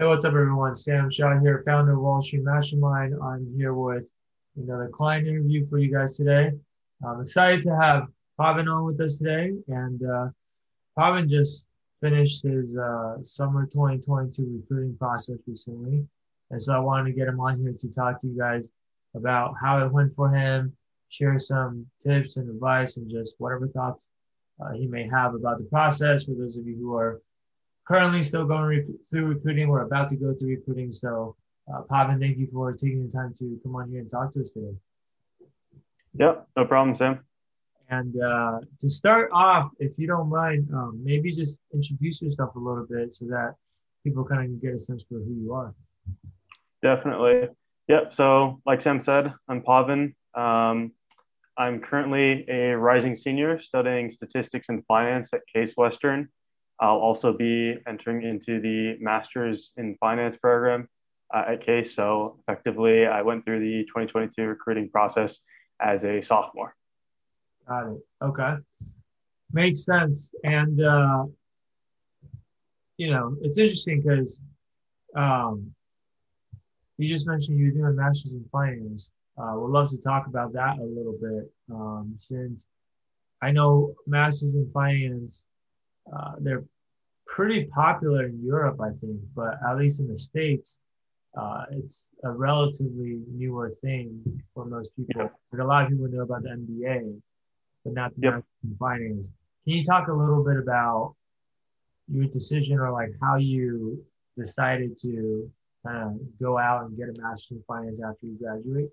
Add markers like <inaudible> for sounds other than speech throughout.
Hey, what's up, everyone? Sam Shaw here, founder of Wall Street Mastermind. I'm here with another client interview for you guys today. I'm excited to have Pavan on with us today. And uh, Pavan just finished his uh, summer 2022 recruiting process recently. And so I wanted to get him on here to talk to you guys about how it went for him, share some tips and advice, and just whatever thoughts uh, he may have about the process for those of you who are currently still going rec- through recruiting. We're about to go through recruiting. So, uh, Pavan, thank you for taking the time to come on here and talk to us today. Yep, no problem, Sam. And uh, to start off, if you don't mind, um, maybe just introduce yourself a little bit so that people kind of get a sense for who you are. Definitely. Yep. So, like Sam said, I'm Pavan. Um, I'm currently a rising senior studying statistics and finance at Case Western. I'll also be entering into the master's in finance program uh, at Case. So effectively, I went through the 2022 recruiting process as a sophomore. Got it. Okay. Makes sense. And, uh, you know, it's interesting because um, you just mentioned you're doing master's in finance. Uh, we'd love to talk about that a little bit um, since I know masters in finance uh, they're pretty popular in Europe, I think, but at least in the States, uh, it's a relatively newer thing for most people. Yeah. Like a lot of people know about the MBA, but not the yep. in finance. Can you talk a little bit about your decision or like how you decided to kind of go out and get a master's in finance after you graduate?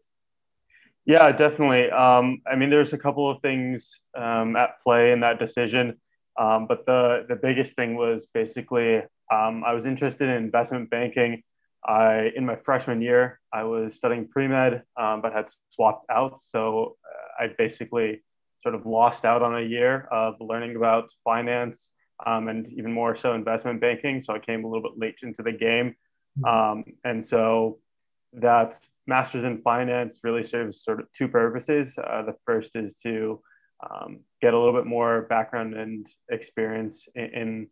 Yeah, definitely. Um, I mean, there's a couple of things um, at play in that decision. Um, but the the biggest thing was basically um, I was interested in investment banking. I in my freshman year I was studying pre med, um, but had swapped out, so uh, I basically sort of lost out on a year of learning about finance um, and even more so investment banking. So I came a little bit late into the game, mm-hmm. um, and so that master's in finance really serves sort of two purposes. Uh, the first is to um, get a little bit more background and experience in, in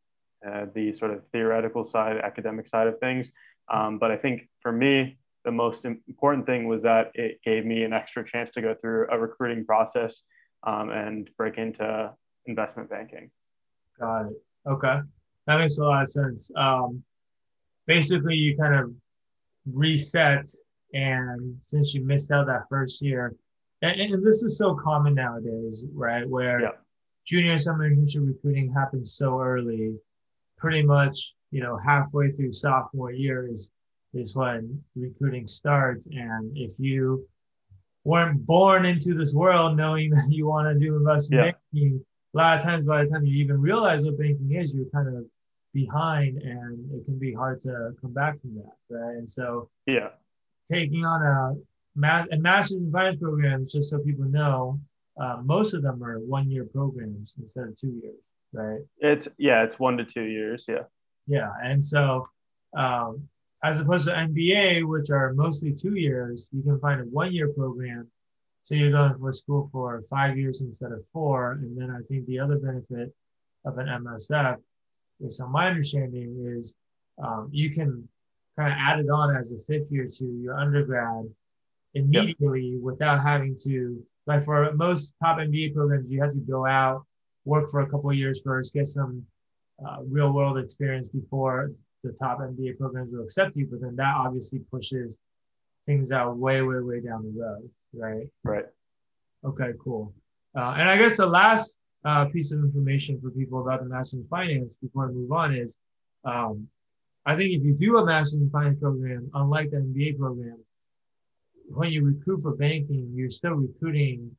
uh, the sort of theoretical side, academic side of things. Um, but I think for me, the most important thing was that it gave me an extra chance to go through a recruiting process um, and break into investment banking. Got it. Okay. That makes a lot of sense. Um, basically, you kind of reset, and since you missed out that first year, and, and this is so common nowadays, right? Where yeah. junior summer internship recruiting happens so early, pretty much, you know, halfway through sophomore year is is when recruiting starts. And if you weren't born into this world knowing <laughs> that you want to do investment yeah. banking, a lot of times by the time you even realize what banking is, you're kind of behind and it can be hard to come back from that. Right. And so yeah, taking on a ma- and master's in finance programs, just so people know, uh, most of them are one year programs instead of two years, right? It's yeah, it's one to two years, yeah. Yeah, and so um, as opposed to MBA, which are mostly two years, you can find a one year program. So you're going for school for five years instead of four, and then I think the other benefit of an MSF, based on my understanding, is um, you can kind of add it on as a fifth year to your undergrad immediately yep. without having to like for most top MBA programs, you have to go out, work for a couple of years first, get some uh, real world experience before the top MBA programs will accept you. But then that obviously pushes things out way, way, way down the road, right? Right. Okay, cool. Uh, and I guess the last uh, piece of information for people about the Master's in Finance before I move on is um, I think if you do a Master's in Finance program, unlike the MBA program, when you recruit for banking, you're still recruiting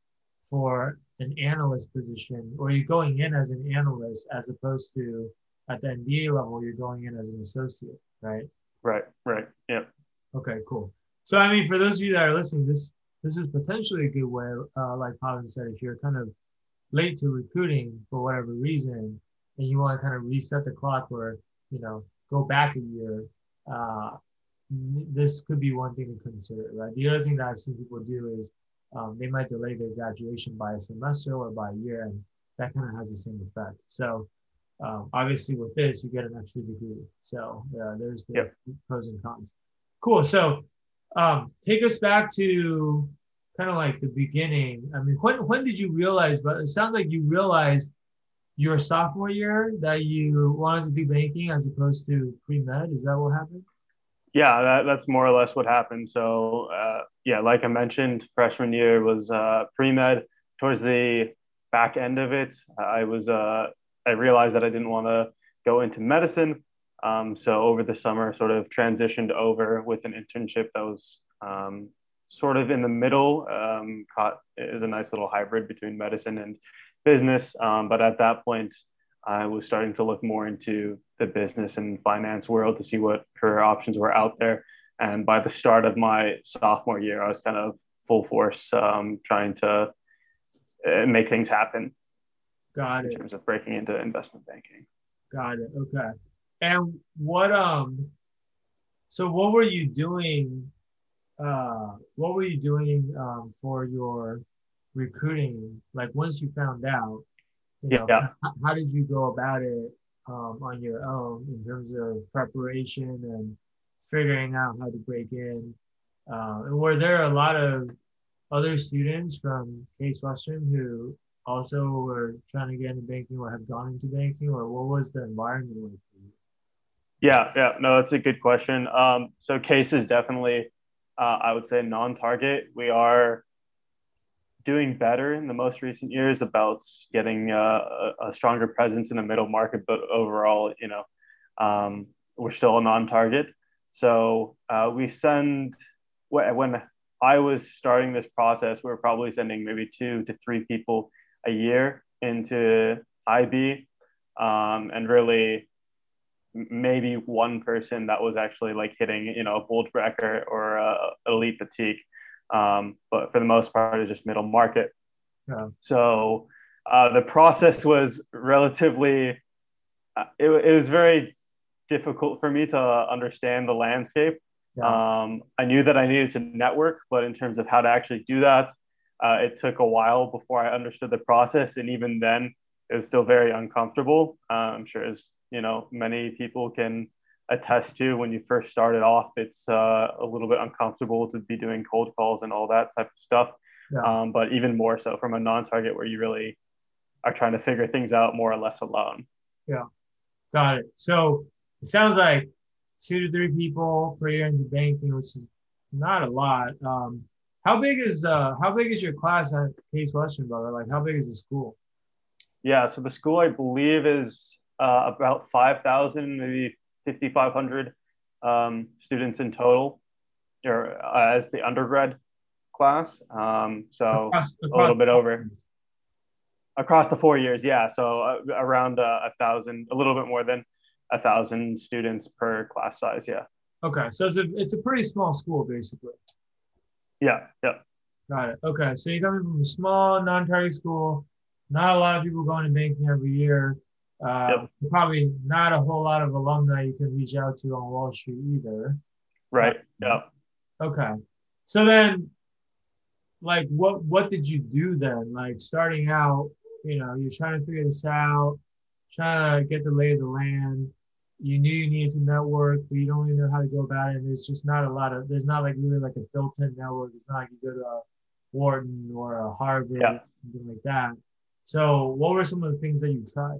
for an analyst position, or you're going in as an analyst as opposed to at the MBA level, you're going in as an associate, right? Right, right. Yeah. Okay, cool. So, I mean, for those of you that are listening, this this is potentially a good way, uh, like Pavan said, if you're kind of late to recruiting for whatever reason, and you want to kind of reset the clock or, you know, go back a year, uh, this could be one thing to consider, right? The other thing that I've seen people do is um, they might delay their graduation by a semester or by a year, and that kind of has the same effect. So, um, obviously with this you get an extra degree. So uh, there's the yep. pros and cons. Cool. So um, take us back to kind of like the beginning. I mean, when when did you realize? But it sounds like you realized your sophomore year that you wanted to do banking as opposed to pre med. Is that what happened? Yeah, that, that's more or less what happened. So, uh, yeah, like I mentioned, freshman year was uh, pre med. Towards the back end of it, I was uh, I realized that I didn't want to go into medicine. Um, so over the summer, sort of transitioned over with an internship that was um, sort of in the middle. Um, caught is a nice little hybrid between medicine and business. Um, but at that point, I was starting to look more into the business and finance world to see what career options were out there. And by the start of my sophomore year, I was kind of full force um, trying to uh, make things happen. Got it. in terms of breaking into investment banking. Got it. Okay. And what um, so what were you doing? Uh, what were you doing um, for your recruiting? Like once you found out, you know, yeah. How, how, did you go about it um, on your own in terms of preparation and figuring out how to break in? Uh, and were there a lot of other students from Case Western who also were trying to get into banking or have gone into banking, or what was the environment like for you? Yeah, yeah, no, that's a good question. Um, so Case is definitely, uh, I would say, non-target. We are doing better in the most recent years about getting uh, a, stronger presence in the middle market, but overall, you know, um, we're still a non-target. So uh, we send when I was starting this process, we were probably sending maybe two to three people a year into IB, um, and really maybe one person that was actually like hitting, you know, a bulge bracket or a elite boutique. Um, but for the most part, it's just middle market. Yeah. So uh, the process was relatively, uh, it, it was very difficult for me to understand the landscape. Yeah. Um, I knew that I needed to network, but in terms of how to actually do that, uh, it took a while before I understood the process, and even then, it was still very uncomfortable. Uh, I'm sure, as you know, many people can attest to when you first started off, it's uh, a little bit uncomfortable to be doing cold calls and all that type of stuff. Yeah. Um, but even more so from a non-target where you really are trying to figure things out more or less alone. Yeah, got it. So it sounds like two to three people per year into banking, which is not a lot. Um, how big is uh how big is your class at Case Western, brother? Like how big is the school? Yeah, so the school I believe is uh, about five thousand, maybe fifty five hundred um, students in total, or uh, as the undergrad class. Um, so across, across a little bit over across the four years. Yeah, so uh, around uh, a thousand, a little bit more than a thousand students per class size. Yeah. Okay, so it's a it's a pretty small school basically. Yeah, yeah. Got it. Okay, so you're coming from a small non-target school. Not a lot of people going to banking every year. Uh, yep. Probably not a whole lot of alumni you can reach out to on Wall Street either. Right. Yeah. Okay. So then, like, what what did you do then? Like, starting out, you know, you're trying to figure this out, trying to get the lay of the land you knew you needed to network, but you don't even know how to go about it. And there's just not a lot of, there's not like really like a built-in network. It's not like you go to a Wharton or a Harvard yeah. something like that. So what were some of the things that you tried?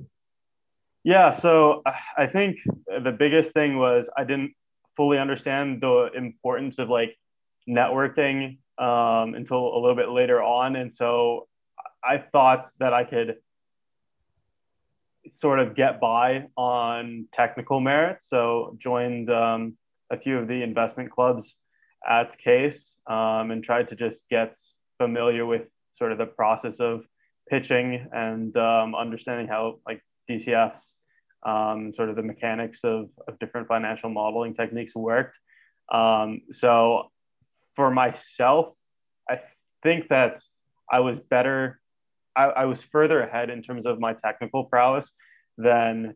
Yeah, so I think the biggest thing was I didn't fully understand the importance of like networking um, until a little bit later on. And so I thought that I could sort of get by on technical merits. So joined um, a few of the investment clubs at Case um, and tried to just get familiar with sort of the process of pitching and um, understanding how like DCFs, um, sort of the mechanics of, of different financial modeling techniques worked. Um, so for myself, I think that I was better I, I was further ahead in terms of my technical prowess than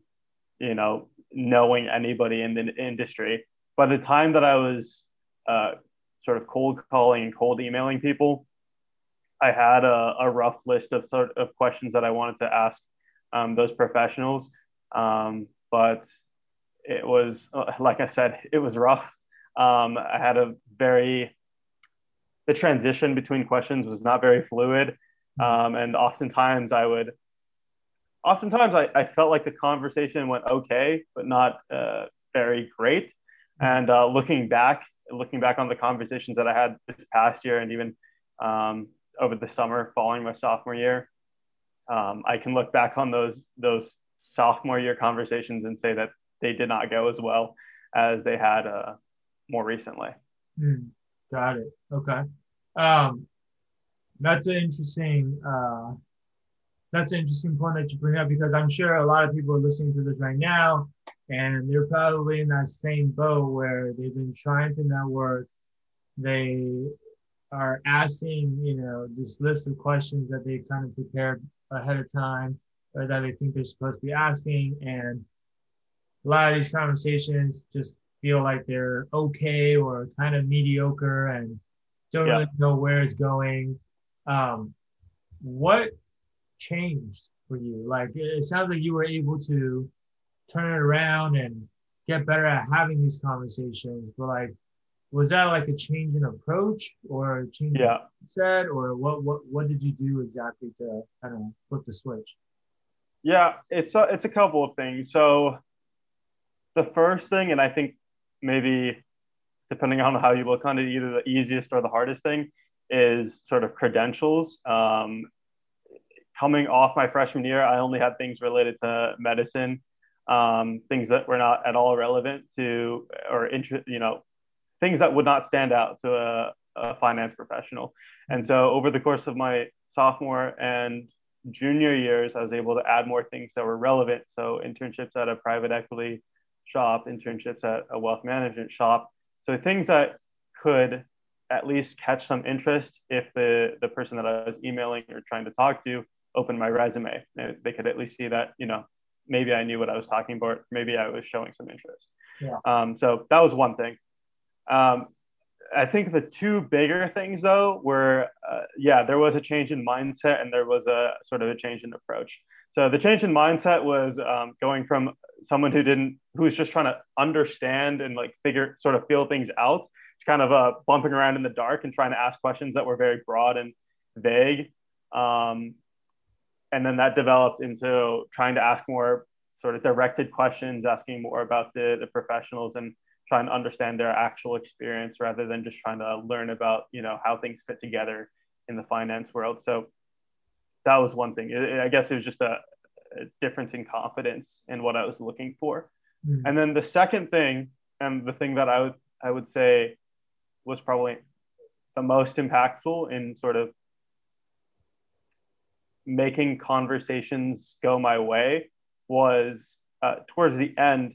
you know knowing anybody in the industry. By the time that I was uh, sort of cold calling and cold emailing people, I had a, a rough list of sort of questions that I wanted to ask um, those professionals. Um, but it was, like I said, <laughs> it was rough. Um, I had a very, the transition between questions was not very fluid. Um, and oftentimes I would, oftentimes I, I felt like the conversation went okay, but not uh, very great. And uh, looking back, looking back on the conversations that I had this past year and even um, over the summer following my sophomore year, um, I can look back on those those sophomore year conversations and say that they did not go as well as they had uh, more recently. Mm, got it. Okay. Um, that's an interesting. Uh, that's an interesting point that you bring up because I'm sure a lot of people are listening to this right now, and they're probably in that same boat where they've been trying to network. They are asking, you know, this list of questions that they kind of prepared ahead of time or that they think they're supposed to be asking. And a lot of these conversations just feel like they're okay or kind of mediocre and don't yeah. really know where it's going. Um, what changed for you? Like it sounds like you were able to turn it around and get better at having these conversations, but like was that like a change in approach or a change yeah. in set or what what what did you do exactly to kind of flip the switch? Yeah, it's a, it's a couple of things. So the first thing, and I think maybe depending on how you look on it, either the easiest or the hardest thing is sort of credentials. Um, coming off my freshman year, I only had things related to medicine, um, things that were not at all relevant to or interest, you know, things that would not stand out to a, a finance professional. And so over the course of my sophomore and junior years, I was able to add more things that were relevant. So internships at a private equity shop, internships at a wealth management shop. So things that could at least catch some interest if the, the person that I was emailing or trying to talk to opened my resume. They could at least see that, you know, maybe I knew what I was talking about. Maybe I was showing some interest. Yeah. Um, so that was one thing. Um, I think the two bigger things though were, uh, yeah, there was a change in mindset and there was a sort of a change in approach. So the change in mindset was um, going from someone who didn't, who was just trying to understand and like figure, sort of feel things out, to kind of uh, bumping around in the dark and trying to ask questions that were very broad and vague. Um, and then that developed into trying to ask more sort of directed questions, asking more about the, the professionals and trying to understand their actual experience rather than just trying to learn about you know how things fit together in the finance world. So that was one thing. I guess it was just a, a difference in confidence in what i was looking for. Mm-hmm. and then the second thing and the thing that i would i would say was probably the most impactful in sort of making conversations go my way was uh, towards the end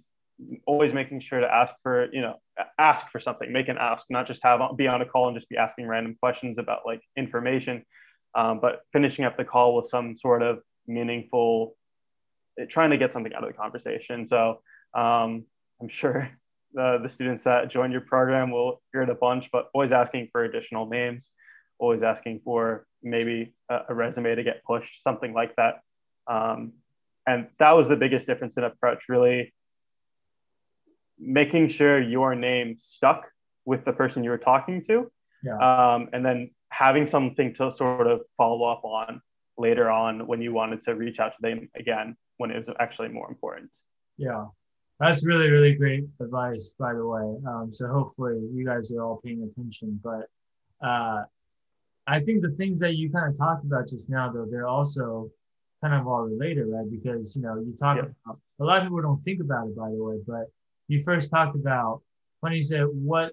always making sure to ask for you know ask for something make an ask not just have be on a call and just be asking random questions about like information. Um, but finishing up the call with some sort of meaningful trying to get something out of the conversation. So um, i'm sure <laughs> the, the students that join your program will hear it a bunch but always asking for additional names always asking for maybe a, a resume to get pushed something like that. Um, and that was the biggest difference in approach really making sure your name stuck with the person you were talking to yeah. um, and then having something to sort of follow up on later on when you wanted to reach out to them again when it was actually more important yeah that's really really great advice by the way um, so hopefully you guys are all paying attention but uh, i think the things that you kind of talked about just now though they're also kind of all related right because you know you talk yeah. about a lot of people don't think about it by the way but you first talked about when you said what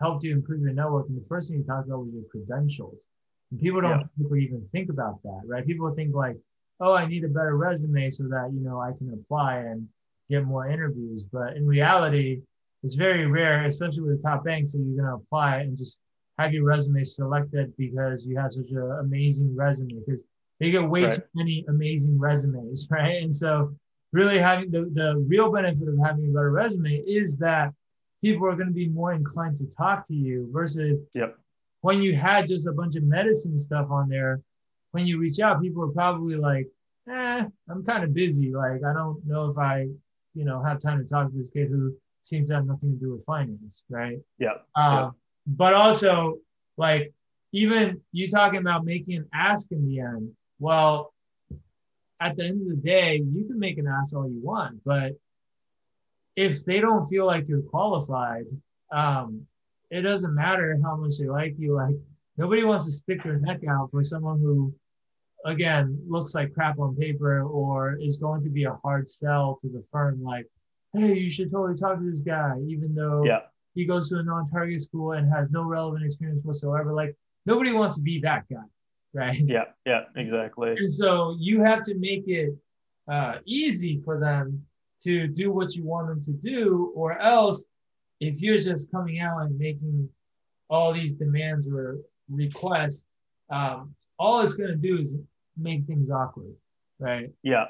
helped you improve your network, and the first thing you talked about was your credentials. And people don't yeah. even think about that, right? People think like, oh, I need a better resume so that you know I can apply and get more interviews. But in reality, it's very rare, especially with the top banks, that you're going to apply and just have your resume selected because you have such an amazing resume. Because they get way right. too many amazing resumes, <laughs> right? And so really having the, the real benefit of having a better resume is that people are going to be more inclined to talk to you versus yep. when you had just a bunch of medicine stuff on there when you reach out people are probably like eh, I'm kind of busy. Like, I don't know if I, you know, have time to talk to this kid who seems to have nothing to do with finance, right? Yeah. Uh, yeah. But also, like, even you talking about making an ask in the end. Well, at the end of the day, you can make an ass all you want, but if they don't feel like you're qualified, um, it doesn't matter how much they like you. Like nobody wants to stick their neck out for someone who, again, looks like crap on paper or is going to be a hard sell to the firm. Like, hey, you should totally talk to this guy, even though yeah. he goes to a non-target school and has no relevant experience whatsoever. Like nobody wants to be that guy, right? Yeah, yeah, <laughs> exactly. And so you have to make it uh, easy for them to do what you want them to do, or else if you're just coming out and making all these demands or requests, um, all it's going to do is make things awkward, right? Yeah.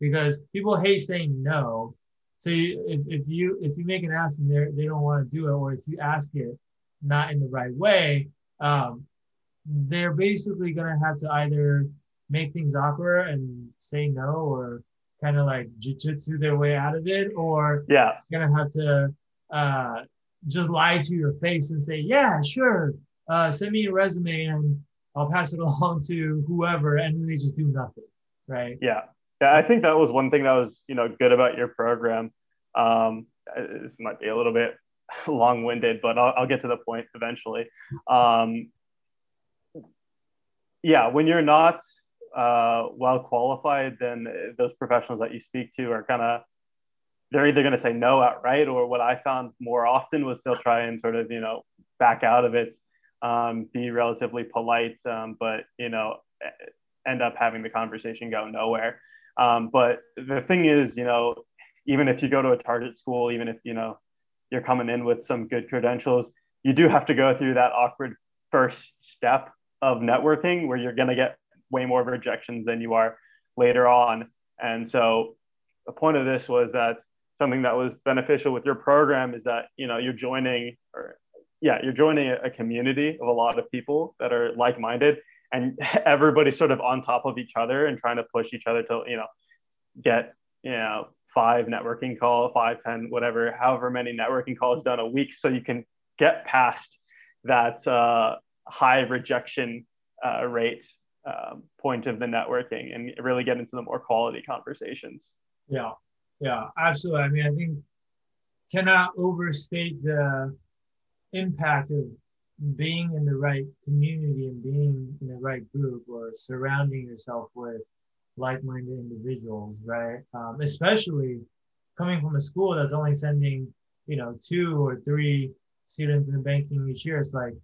Because people hate saying no. So you, if, if you if you make an ask and they they don't want to do it, or if you ask it not in the right way, um, they're basically going to have to either make things awkward and say no, or kind of like jujitsu their way out of it, or yeah, gonna have to uh, just lie to your face and say, yeah, sure, uh, send me your resume and I'll pass it <laughs> along to whoever, and then they just do nothing, right? Yeah, yeah. I think that was one thing that was you know good about your program. Um, this might be a little bit <laughs> long-winded, but I'll, I'll get to the point eventually. Um, yeah, when you're not uh, well qualified, then those professionals that you speak to are kind of they're either going to say no outright, or what I found more often was they'll try and sort of you know back out of it, um, be relatively polite, um, but you know end up having the conversation go nowhere. Um, but the thing is, you know, even if you go to a target school, even if you know you're coming in with some good credentials, you do have to go through that awkward first step of networking where you're going to get way more rejections than you are later on. And so the point of this was that something that was beneficial with your program is that, you know, you're joining or yeah, you're joining a community of a lot of people that are like-minded and <laughs> everybody's sort of on top of each other and trying to push each other to, you know, get, you know, five networking call, five, 10, whatever, however many networking calls done a week. So you can get past that uh, high rejection uh, rate um, point of the networking and really get into the more quality conversations. Yeah, yeah, absolutely. I mean, I think cannot overstate the impact of being in the right community and being in the right group or surrounding yourself with like-minded individuals, right? Um, especially coming from a school that's only sending, you know, two or three students in banking each year. It's like,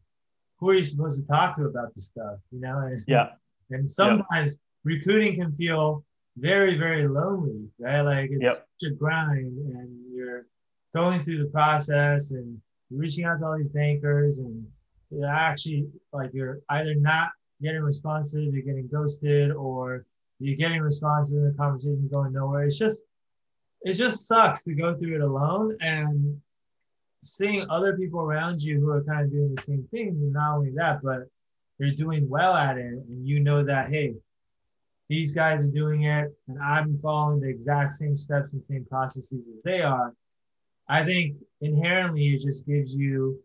who are you supposed to talk to about this stuff? You know? And, yeah. And sometimes yep. recruiting can feel very, very lonely, right? Like it's yep. such a grind and you're going through the process and reaching out to all these bankers and you're actually like you're either not getting responses, you're getting ghosted, or you're getting responses and the conversation going nowhere. It's just it just sucks to go through it alone and seeing other people around you who are kind of doing the same thing. And not only that, but you're doing well at it and you know that hey these guys are doing it and i'm following the exact same steps and same processes as they are i think inherently it just gives you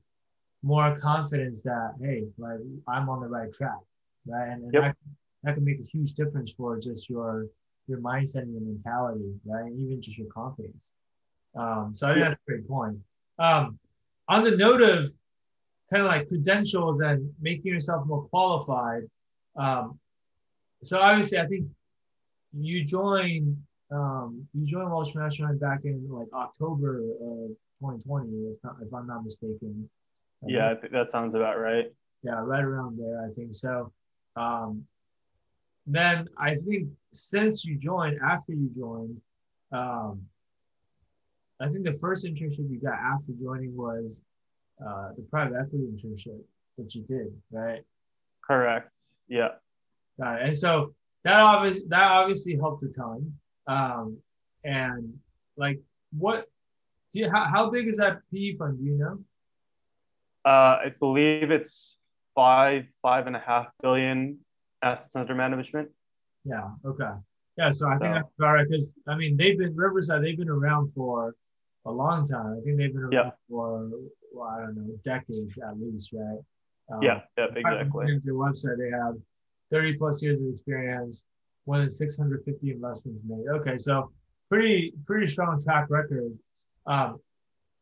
more confidence that hey like i'm on the right track right and, and yep. that, that can make a huge difference for just your your mindset and your mentality right and even just your confidence um, so i think that's a great point um, on the note of kind of like credentials and making yourself more qualified. Um, so obviously, I think you joined um, you joined Wall Street Mastermind back in like October of 2020, if, not, if I'm not mistaken. Yeah, I think that sounds about right. Yeah, right around there, I think so. Um, then I think since you joined, after you joined, um, I think the first internship you got after joining was uh, the private equity internship that you did, right? Correct. Yeah. Got it. And so that obviously that obviously helped a ton. Um, and like, what? Do you, how, how big is that PE fund? Do you know? Uh, I believe it's five five and a half billion assets under management. Yeah. Okay. Yeah, so I think So- that's about right because I mean they've been Riverside. They've been around for a long time. I think they've been around Yeah. for well, I don't know decades at least, right? Um, Yeah, yeah, exactly. Their website they have 30 plus years of experience, more than 650 investments made. Okay, so pretty pretty strong track record. Um,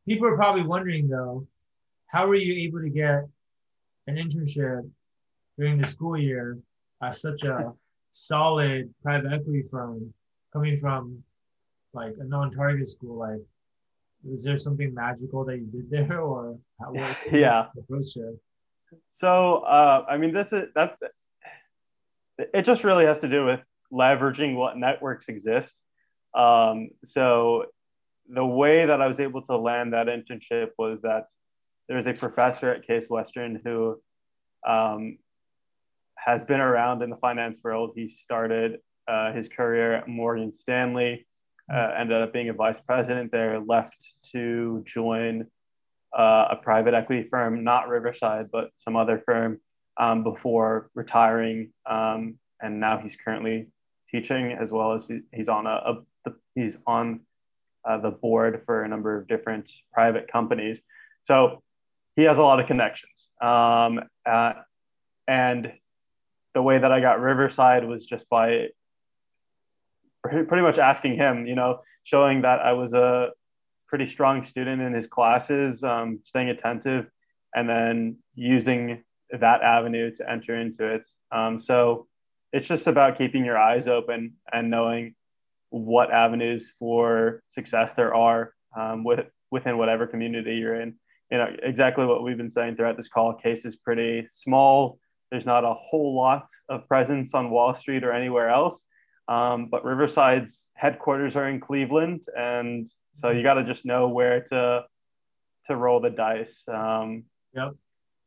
people are probably wondering though, how were you able to get an internship during the school year at such a solid private equity firm coming from like a non-target school? Like, was there something magical that you did there, <laughs> or how was <laughs> Yeah. approach it? So, uh, I mean, this is that. It just really has to do with leveraging what networks exist. Um, so, the way that I was able to land that internship was that there was a professor at Case Western who um, has been around in the finance world. He started uh, his career at Morgan Stanley, uh, ended up being a vice president there, left to join uh, a private equity firm, not Riverside, but some other firm um, before retiring. Um, and now he's currently teaching as well as he, he's on a, a he's on uh, the board for a number of different private companies. So he has a lot of connections. Um, uh, and the way that I got Riverside was just by pretty much asking him, you know, showing that I was a pretty strong student in his classes, um, staying attentive, and then using that avenue to enter into it. Um, so it's just about keeping your eyes open and knowing what avenues for success there are um, with, within whatever community you're in. You know, exactly what we've been saying throughout this call. Case is pretty small. There's not a whole lot of presence on Wall Street or anywhere else. Um, but Riverside's headquarters are in Cleveland, and so you got to just know where to to roll the dice. Um, Yep.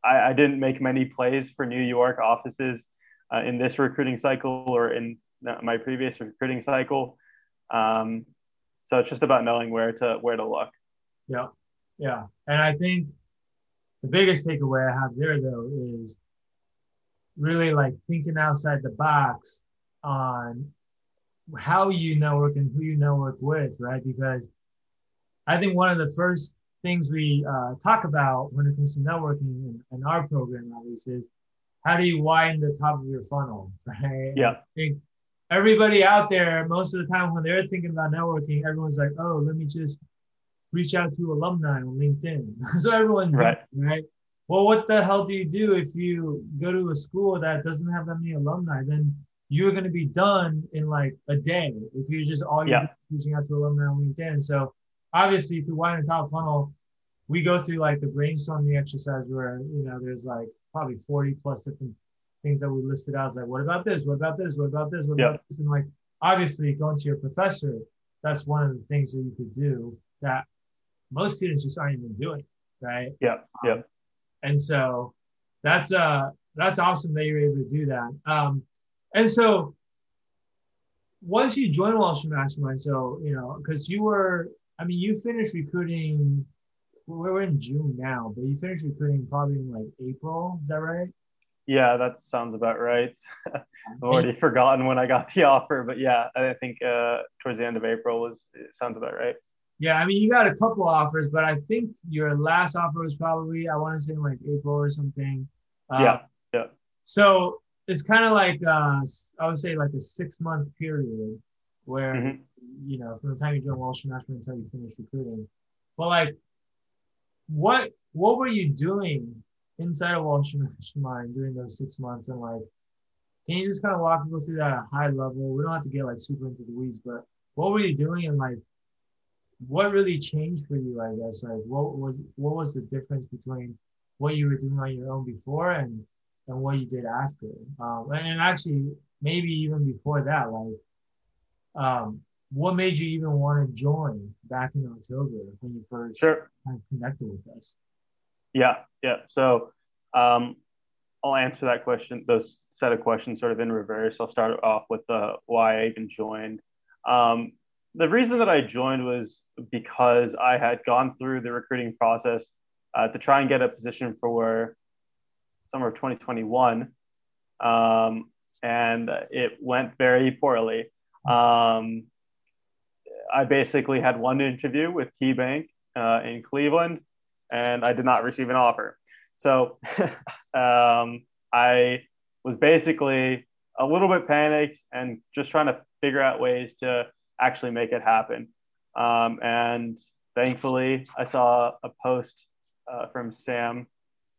I, I didn't make many plays for New York offices uh, in this recruiting cycle or in my previous recruiting cycle. Um, so it's just about knowing where to where to look. Yeah, yeah, and I think the biggest takeaway I have there though is really like thinking outside the box on how you network and who you network with, right? Because I think one of the first things we uh, talk about when it comes to networking in, in, our program, at least, is how do you widen the top of your funnel, <laughs> right? Yeah. I think everybody out there, most of the time when they're thinking about networking, everyone's like, oh, let me just reach out to alumni on LinkedIn. <laughs> so everyone's right. Doing, right. Well, what the hell do you do if you go to a school that doesn't have that many alumni? Then you're going to be done in like a day if you're just all you're yeah. reaching out to alumni on LinkedIn. So obviously, to widen the top funnel, we go through like the brainstorming exercise where you know there's like probably 40 plus different things that we listed out. It's like, what about this? What about this? What about this? What yeah. about this? And like, obviously, going to your professor, that's one of the things that you could do that most students just aren't even doing, right? Yeah, yeah. Um, and so that's uh that's awesome that you're able to do that. Um, and so once you join Wall Street Mastermind, so you know, because you were, I mean, you finished recruiting. We're in June now, but you finished recruiting probably in like April. Is that right? Yeah, that sounds about right. <laughs> I've already forgotten when I got the <laughs> offer, but yeah, I think uh, towards the end of April was it sounds about right. Yeah, I mean, you got a couple offers, but I think your last offer was probably I want to say like April or something. Uh, yeah, yeah. So it's kind of like uh, I would say like a six month period where mm-hmm. you know from the time you join Wall Street Mastermind until you finish recruiting. But like, what what were you doing inside of Wall Street Mastermind during those six months? And like, can you just kind of walk people through that at a high level? We don't have to get like super into the weeds, but what were you doing and like what really changed for you? I guess like what was what was the difference between what you were doing on your own before and and what you did after. Um, and actually, maybe even before that, like, um, what made you even want to join back in October when you first sure. kind of connected with us? Yeah, yeah. So um, I'll answer that question, those set of questions sort of in reverse. I'll start off with the why I even joined. Um, the reason that I joined was because I had gone through the recruiting process uh, to try and get a position for summer of 2021, um, and it went very poorly. Um, I basically had one interview with KeyBank uh, in Cleveland, and I did not receive an offer. So <laughs> um, I was basically a little bit panicked and just trying to figure out ways to actually make it happen. Um, and thankfully, I saw a post uh, from Sam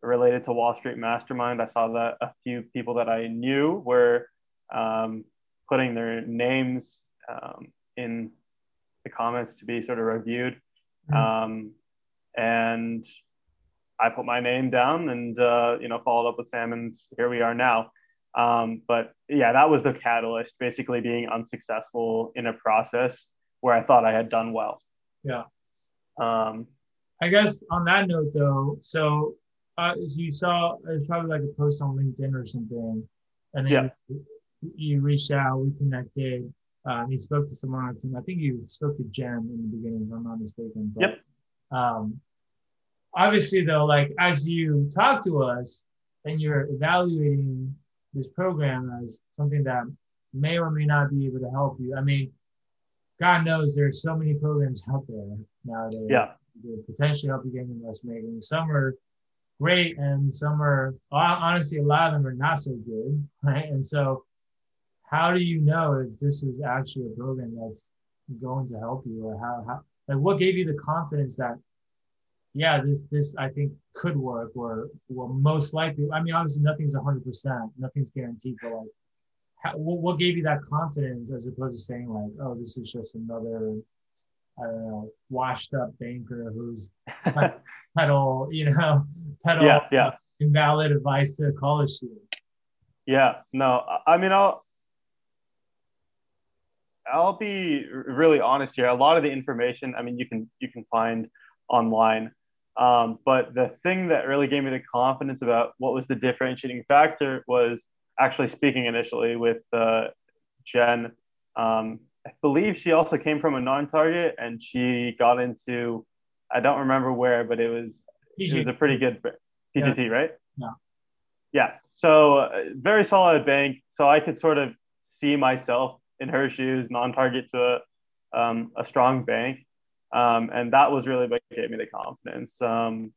related to Wall Street Mastermind. I saw that a few people that I knew were um, putting their names um, in the comments to be sort of reviewed. Mm-hmm. Um, and I put my name down and, uh, you know, followed up with Sam and here we are now. Um, but yeah, that was the catalyst, basically being unsuccessful in a process where I thought I had done well. Yeah. Um, I guess on that note, though, so uh, you saw it's probably like a post on LinkedIn or something, and then yeah. you, you reached out, we connected. Um, you spoke to someone on team. I think you spoke to Jen in the beginning, if I'm not mistaken. But, yep. Um, obviously, though, like as you talk to us and you're evaluating this program as something that may or may not be able to help you. I mean, God knows there's so many programs out there nowadays. Yeah. That potentially help you get investment banking. Some are great and some are honestly a lot of them are not so good. <laughs> Right. And so how do you know if this is actually a program that's going to help you or how, how like what gave you the confidence that yeah, this this I think could work or will most likely. I mean, obviously nothing's hundred percent, nothing's guaranteed, but like, how, what gave you that confidence as opposed to saying like, oh, this is just another, I don't know, washed up banker who's <laughs> peddle, you know, <laughs> peddle yeah, yeah. invalid advice to college students. Yeah, no, I mean, I'll. I'll be really honest here. A lot of the information, I mean, you can you can find online um, but the thing that really gave me the confidence about what was the differentiating factor was actually speaking initially with uh, Jen. Um, I believe she also came from a non-target, and she got into I don't remember where, but it was PJT. it was a pretty good PJT, yeah. right? Yeah. Yeah. So uh, very solid bank. So I could sort of see myself in her shoes, non-target to a um, a strong bank. Um, and that was really what gave me the confidence. Um,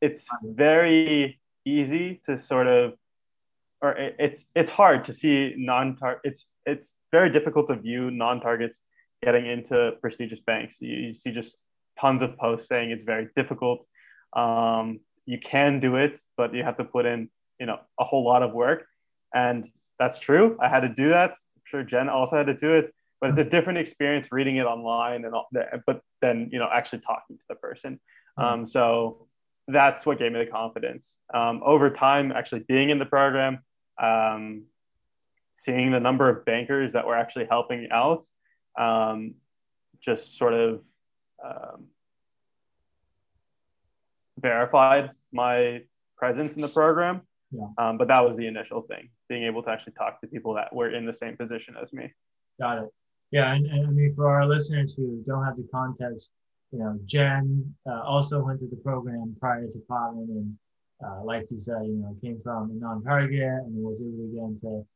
it's very easy to sort of, or it, it's it's hard to see non-target. It's it's very difficult to view non-targets getting into prestigious banks. You, you see just tons of posts saying it's very difficult. Um, you can do it, but you have to put in you know a whole lot of work, and that's true. I had to do that. I'm sure Jen also had to do it but it's a different experience reading it online and all that, but then you know actually talking to the person mm-hmm. um, so that's what gave me the confidence um, over time actually being in the program um, seeing the number of bankers that were actually helping out um, just sort of um, verified my presence in the program yeah. Um, but that was the initial thing being able to actually talk to people that were in the same position as me got it yeah, and, and I mean for our listeners who don't have the context, you know, Jen uh, also went through the program prior to Kotlin, and uh, like you said, you know, came from a non-target and was able to get into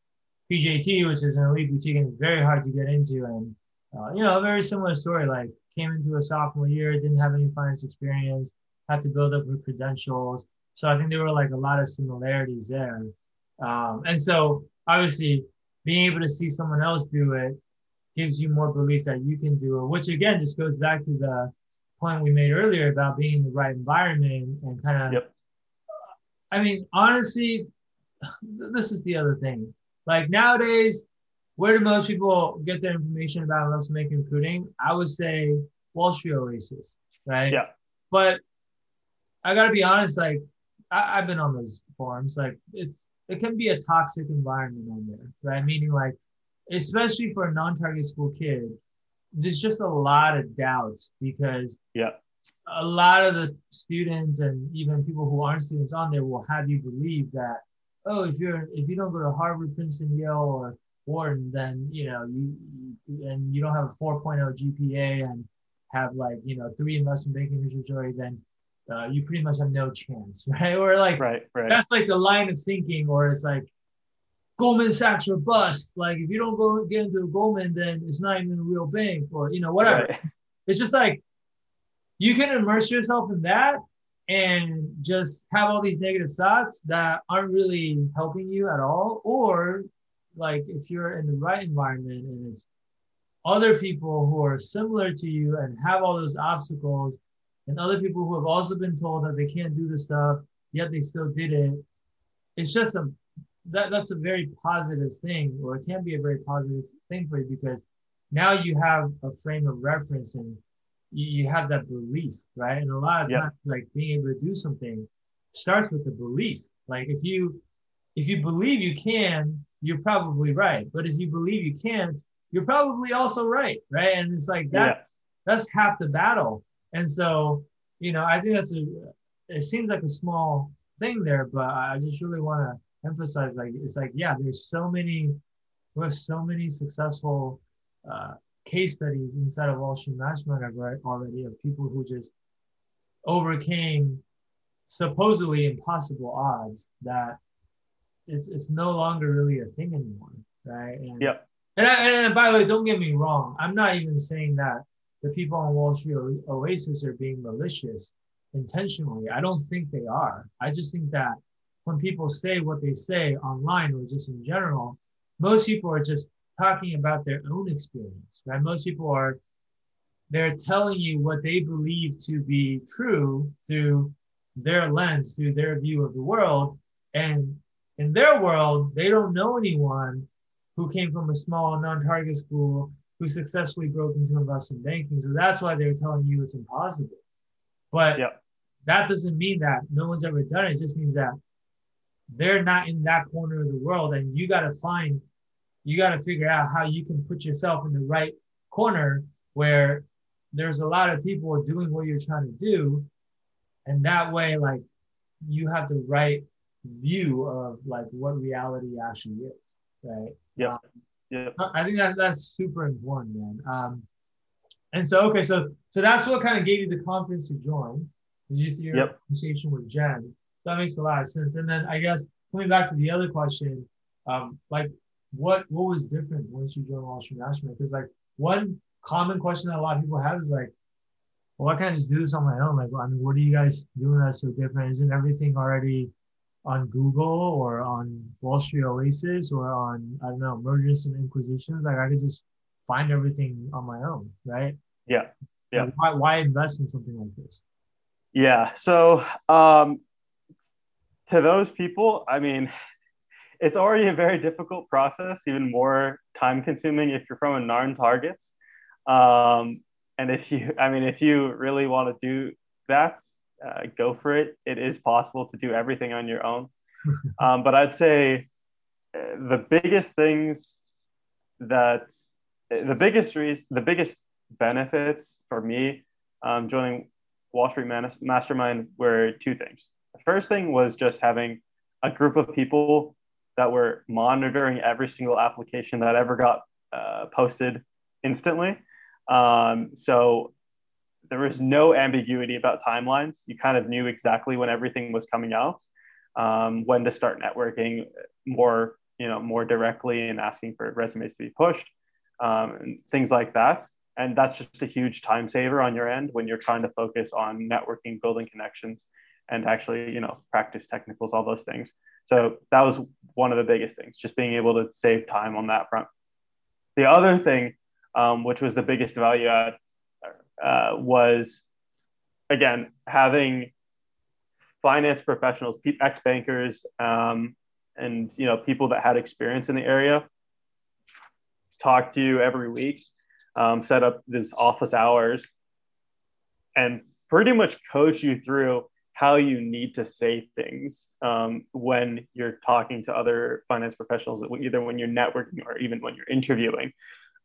PJT, which is an elite boutique and very hard to get into. And uh, you know, a very similar story. Like came into a sophomore year, didn't have any finance experience, had to build up her credentials. So I think there were like a lot of similarities there. Um, and so obviously being able to see someone else do it gives you more belief that you can do it, which again just goes back to the point we made earlier about being in the right environment and kind of. Yep. I mean, honestly, <sighs> this is the other thing. Like nowadays, where do most people get their information about investment banking recruiting? I would say Wall Street Oasis, right? Yeah. But I gotta be honest, like I, I've been on those forums. Like it's it can be a toxic environment on there, right? Meaning like especially for a non-target school kid, there's just a lot of doubts because yeah, a lot of the students and even people who aren't students on there will have you believe that oh if you're if you don't go to Harvard, Princeton, Yale, or Wharton, then you know you, you and you don't have a 4.0 GPA and have like you know three investment banking already, then uh, you pretty much have no chance, <laughs> right? Or like right, right. that's like the line of thinking, or it's like Goldman Sachs or bust. Like if you don't go get into a Goldman, then it's not even a real bank or you know whatever. Right. It's just like you can immerse yourself in that and just have all these negative thoughts that aren't really helping you at all. Or like if you're in the right environment and it's other people who are similar to you and have all those obstacles and other people who have also been told that they can't do the stuff yet they still did it it's just a that, that's a very positive thing or it can be a very positive thing for you because now you have a frame of reference and you, you have that belief right? And a lot of times like being able to do something starts with the belief. Like if you if you believe you can you're probably right but if you believe you can't you're probably also right, right? And it's like that. Yeah. That's half the battle. And so, you know, I think that's a. It seems like a small thing there, but I just really want to emphasize, like, it's like, yeah, there's so many, we have so many successful uh, case studies inside of Wall Street Mastermind I've read already of people who just overcame supposedly impossible odds that it's, it's no longer really a thing anymore, right? And, yep. And, I, and by the way, don't get me wrong. I'm not even saying that the people on Wall Street Oasis are being malicious intentionally. I don't think they are. I just think that when people say what they say online or just in general, most people are just talking about their own experience, right? Most people are they're telling you what they believe to be true through their lens, through their view of the world. And in their world, they don't know anyone who came from a small non-target school who successfully broke into investment banking. So that's why they're telling you it's impossible. But yep. that doesn't mean that no one's ever done it. It just means that they're not in that corner of the world. And you got to find, you got to figure out how you can put yourself in the right corner where there's a lot of people doing what you're trying to do. And that way, like, you have the right view of like what reality actually is right? Yeah. Um, yeah. I think that that's super important, man. Um, and so, okay, so so that's what kind of gave you the confidence to join, is you see your yep. conversation with Jen. So that makes a lot of sense. And then I guess coming back to the other question, um, like what what was different once you joined Wall Street Mastermind? Because like one common question that a lot of people have is like, well, why can't I just do this on my own? Like, I mean, what are you guys doing that's so different? Isn't everything already on Google or on Wall Street Oasis or on I don't know mergers and inquisitions. Like I could just find everything on my own, right? Yeah, yeah. Like why, why invest in something like this? Yeah. So um, to those people, I mean, it's already a very difficult process, even more time consuming if you're from a non targets. Um, and if you, I mean, if you really want to do that, uh, go for it. It is possible to do everything on your own. <laughs> um, but I'd say uh, the biggest things that the biggest reason, the biggest benefits for me um, joining Wall Street Mastermind were two things. The first thing was just having a group of people that were monitoring every single application that ever got uh, posted instantly. Um, so there was no ambiguity about timelines. You kind of knew exactly when everything was coming out, um, when to start networking more, you know, more directly and asking for resumes to be pushed, um, and things like that. And that's just a huge time saver on your end when you're trying to focus on networking, building connections, and actually, you know, practice technicals, all those things. So that was one of the biggest things, just being able to save time on that front. The other thing, um, which was the biggest value add, uh, was again having finance professionals, ex bankers, um, and you know people that had experience in the area talk to you every week, um, set up these office hours, and pretty much coach you through how you need to say things um, when you're talking to other finance professionals, either when you're networking or even when you're interviewing.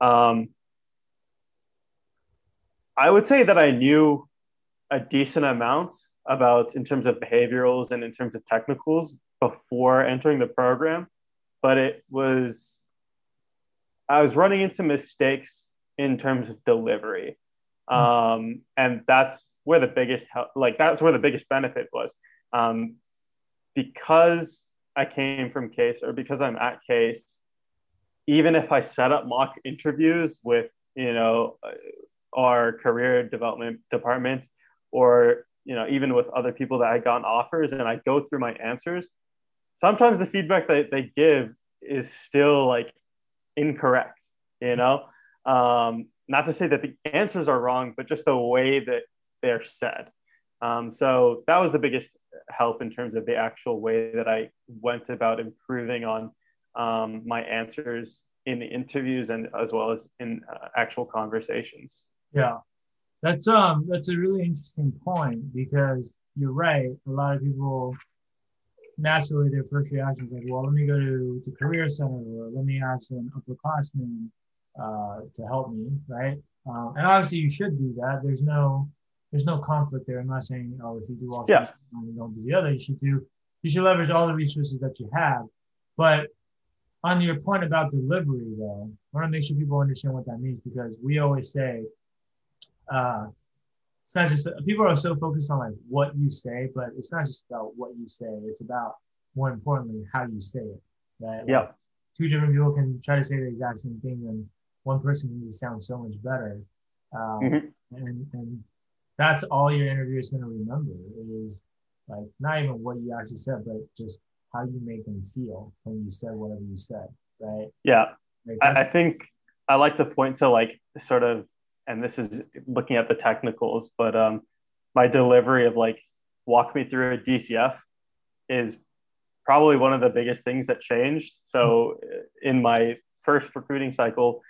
Um, I would say that I knew a decent amount about in terms of behaviorals and in terms of technicals before entering the program, but it was I was running into mistakes in terms of delivery. Hmm. Um, and that's where the biggest help, like that's where the biggest benefit was um, because I came from Case or because I'm at Case, even if I set up mock interviews with, you know, our career development department or, you know, even with other people that I got offers and I go through my answers, sometimes the feedback that they give is still like incorrect, you know? Um, not to say that the answers are wrong, but just the way that they're said. Um, so that was the biggest help in terms of the actual way that I went about improving on um, my answers in the interviews and as well as in uh, actual conversations. Yeah, that's um that's a really interesting point because you're right. A lot of people naturally their first reaction is like, well, let me go to the career center or let me ask an upperclassman uh, to help me, right? Um, and obviously you should do that. There's no there's no conflict there. I'm not saying, oh, if you do all yeah. and don't do the other, you should do you should leverage all the resources that you have. But on your point about delivery, though, I want to make sure people understand what that means because we always say, uh, it's not just people are so focused on like what you say, but it's not just about what you say. It's about more importantly how you say it. Right? Yeah. Like, two different people can try to say the exact same thing, and one person needs to sound so much better. Um, mm-hmm. And and that's all your interviewer is going to remember is like not even what you actually said, but just how you make them feel when you said whatever you said, right? Yeah, like I, I think I like to point to like sort of, and this is looking at the technicals, but um, my delivery of like walk me through a DCF is probably one of the biggest things that changed. So in my first recruiting cycle,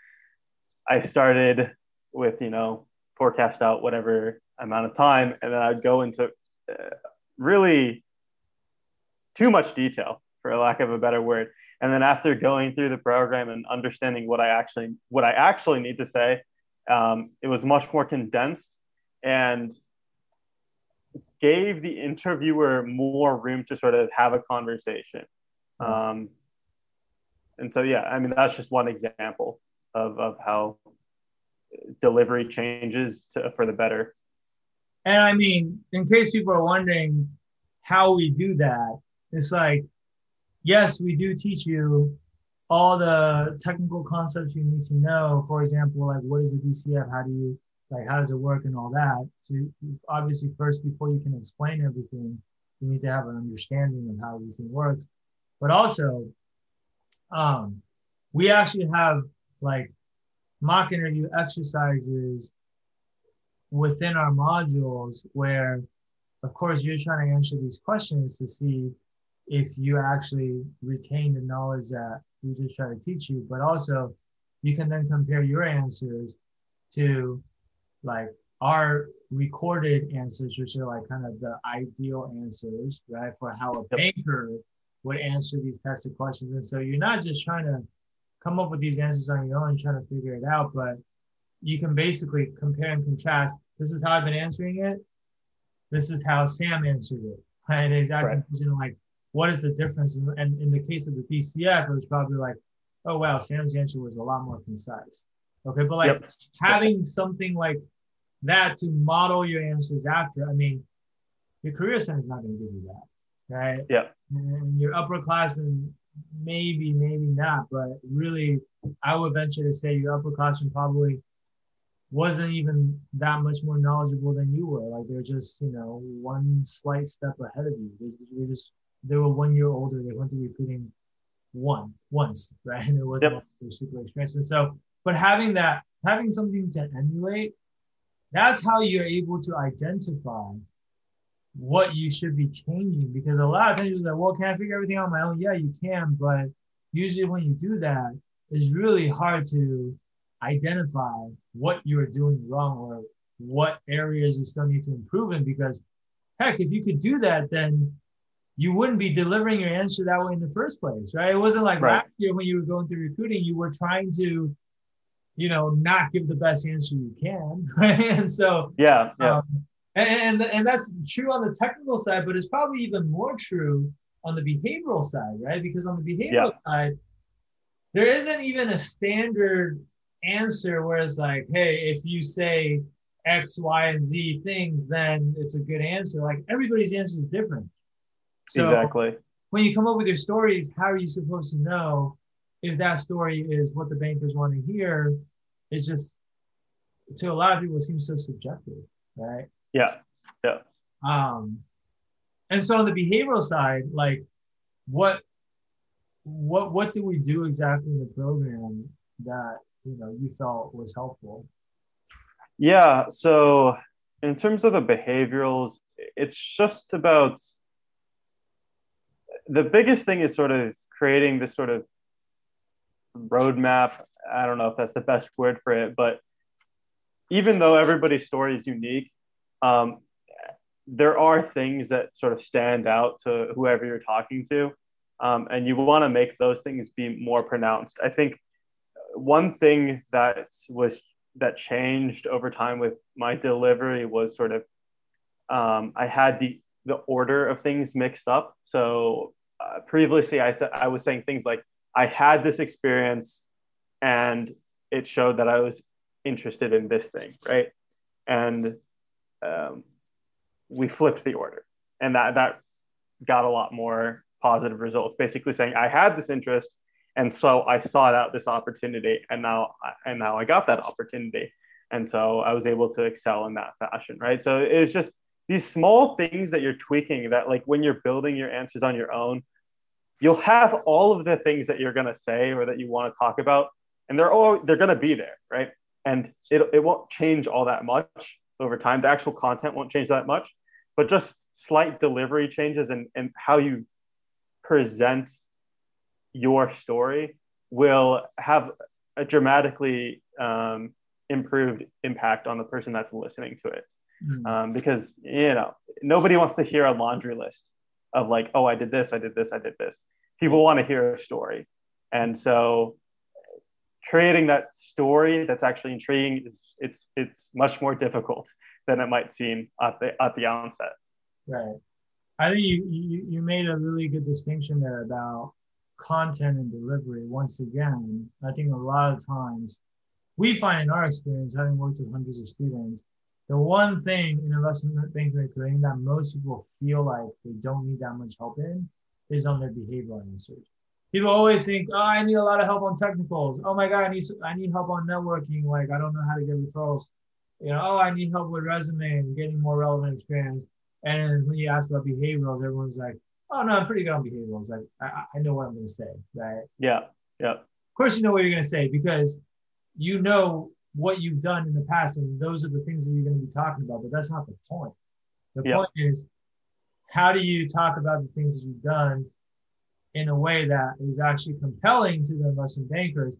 I started with you know forecast out whatever amount of time, and then I'd go into uh, really too much detail, for lack of a better word. And then after going through the program and understanding what I actually what I actually need to say, um, it was much more condensed and gave the interviewer more room to sort of have a conversation. Um, and so, yeah, I mean, that's just one example of, of how delivery changes to, for the better. And I mean, in case people are wondering how we do that, it's like, yes, we do teach you all the technical concepts you need to know. For example, like what is the DCF? How do you like how does it work and all that? So obviously, first before you can explain everything, you need to have an understanding of how everything works. But also, um, we actually have like mock interview exercises within our modules where of course you're trying to answer these questions to see if you actually retain the knowledge that we just try to teach you but also you can then compare your answers to like our recorded answers which are like kind of the ideal answers right for how a banker would answer these types of questions and so you're not just trying to come up with these answers on your own trying to figure it out. But you can basically compare and contrast. This is how I've been answering it. This is how Sam answered it. <laughs> Right? He's asking right. like, what is the difference? And, and in the case of the DCF, it was probably like, oh wow, Sam's answer was a lot more concise. Okay, but like yep. having something like that to model your answers after, I mean, your career center is not going to give you that, right? Yeah. And your upperclassmen maybe, maybe not, but really, I would venture to say your upperclassmen probably wasn't even that much more knowledgeable than you were. Like they're just, you know, one slight step ahead of you. They, they just they were one year older. They went to recruiting one once, right? <laughs> And it wasn't yep. super experienced. And so, but having that, having something to emulate, that's how you're able to identify what you should be changing because a lot of times you're like, well, can I figure everything out on my own? Yeah, you can, but usually when you do that, it's really hard to identify what you're doing wrong or what areas you still need to improve in because heck, if you could do that, then you wouldn't be delivering your answer that way in the first place, right? It wasn't like right. last year when you were going through recruiting, you were trying to, you know, not give the best answer you can, <laughs> right? And so, yeah, yeah. Um, and, and, and that's true on the technical side, but it's probably even more true on the behavioral side, right? Because on the behavioral yeah. side, there isn't even a standard answer where it's like, hey, if you say X, Y, and Z things, then it's a good answer. Like everybody's answer is different. So, exactly. when you come up with your stories, how are you supposed to know if that story is what the bankers want to hear? It's just to a lot of people it seems so subjective, right? Yeah. Yeah. Um, and so on the behavioral side, like what what what do we do exactly in the program that you know you felt was helpful? Yeah. So in terms of the behaviorals, it's just about the biggest thing is sort of creating this sort of roadmap. I don't know if that's the best word for it, but even though everybody's story is unique, um, there are things that sort of stand out to whoever you're talking to. Um, and you want to make those things be more pronounced. I think one thing that was that changed over time with my delivery was sort of um, I had the the order of things mixed up. So uh, previously, I said I was saying things like I had this experience, and it showed that I was interested in this thing, right? And um, we flipped the order, and that that got a lot more positive results. Basically, saying I had this interest, and so I sought out this opportunity, and now and now I got that opportunity, and so I was able to excel in that fashion, right? So it was just these small things that you're tweaking that like when you're building your answers on your own you'll have all of the things that you're going to say or that you want to talk about and they're all they're going to be there right? And it, it won't change all that much over time. The actual content won't change that much but just slight delivery changes and, and how you present your story will have a dramatically um, improved impact on the person that's listening to it mm. um, because you know nobody wants to hear a laundry list of like oh i did this i did this i did this. People want to hear a story. And so creating that story that's actually intriguing is it's it's much more difficult <laughs> than it might seem at the at the onset. Right. I think you you, you made a really good distinction there about content and delivery once again. I think a lot of times we find in our experience having worked with hundreds of students the one thing in investment banking that most people feel like they don't need that much help in is on their behavioral answers. People always think, oh, I need a lot of help on technicals. Oh my God, I need I need help on networking. Like I don't know how to get referrals. You know, oh, I need help with resume and getting more relevant experience. And when you ask about behaviorals, everyone's like, oh no, I'm pretty good on behaviorals. Like I, I know what I'm going to say, right? Yeah, yeah. Of course, you know what you're going to say because you know what you've done in the past, and those are the things that you're going to be talking about. But that's not the point. The yep. point is, how do you talk about the things that you've done in a way that is actually compelling to the investment bankers?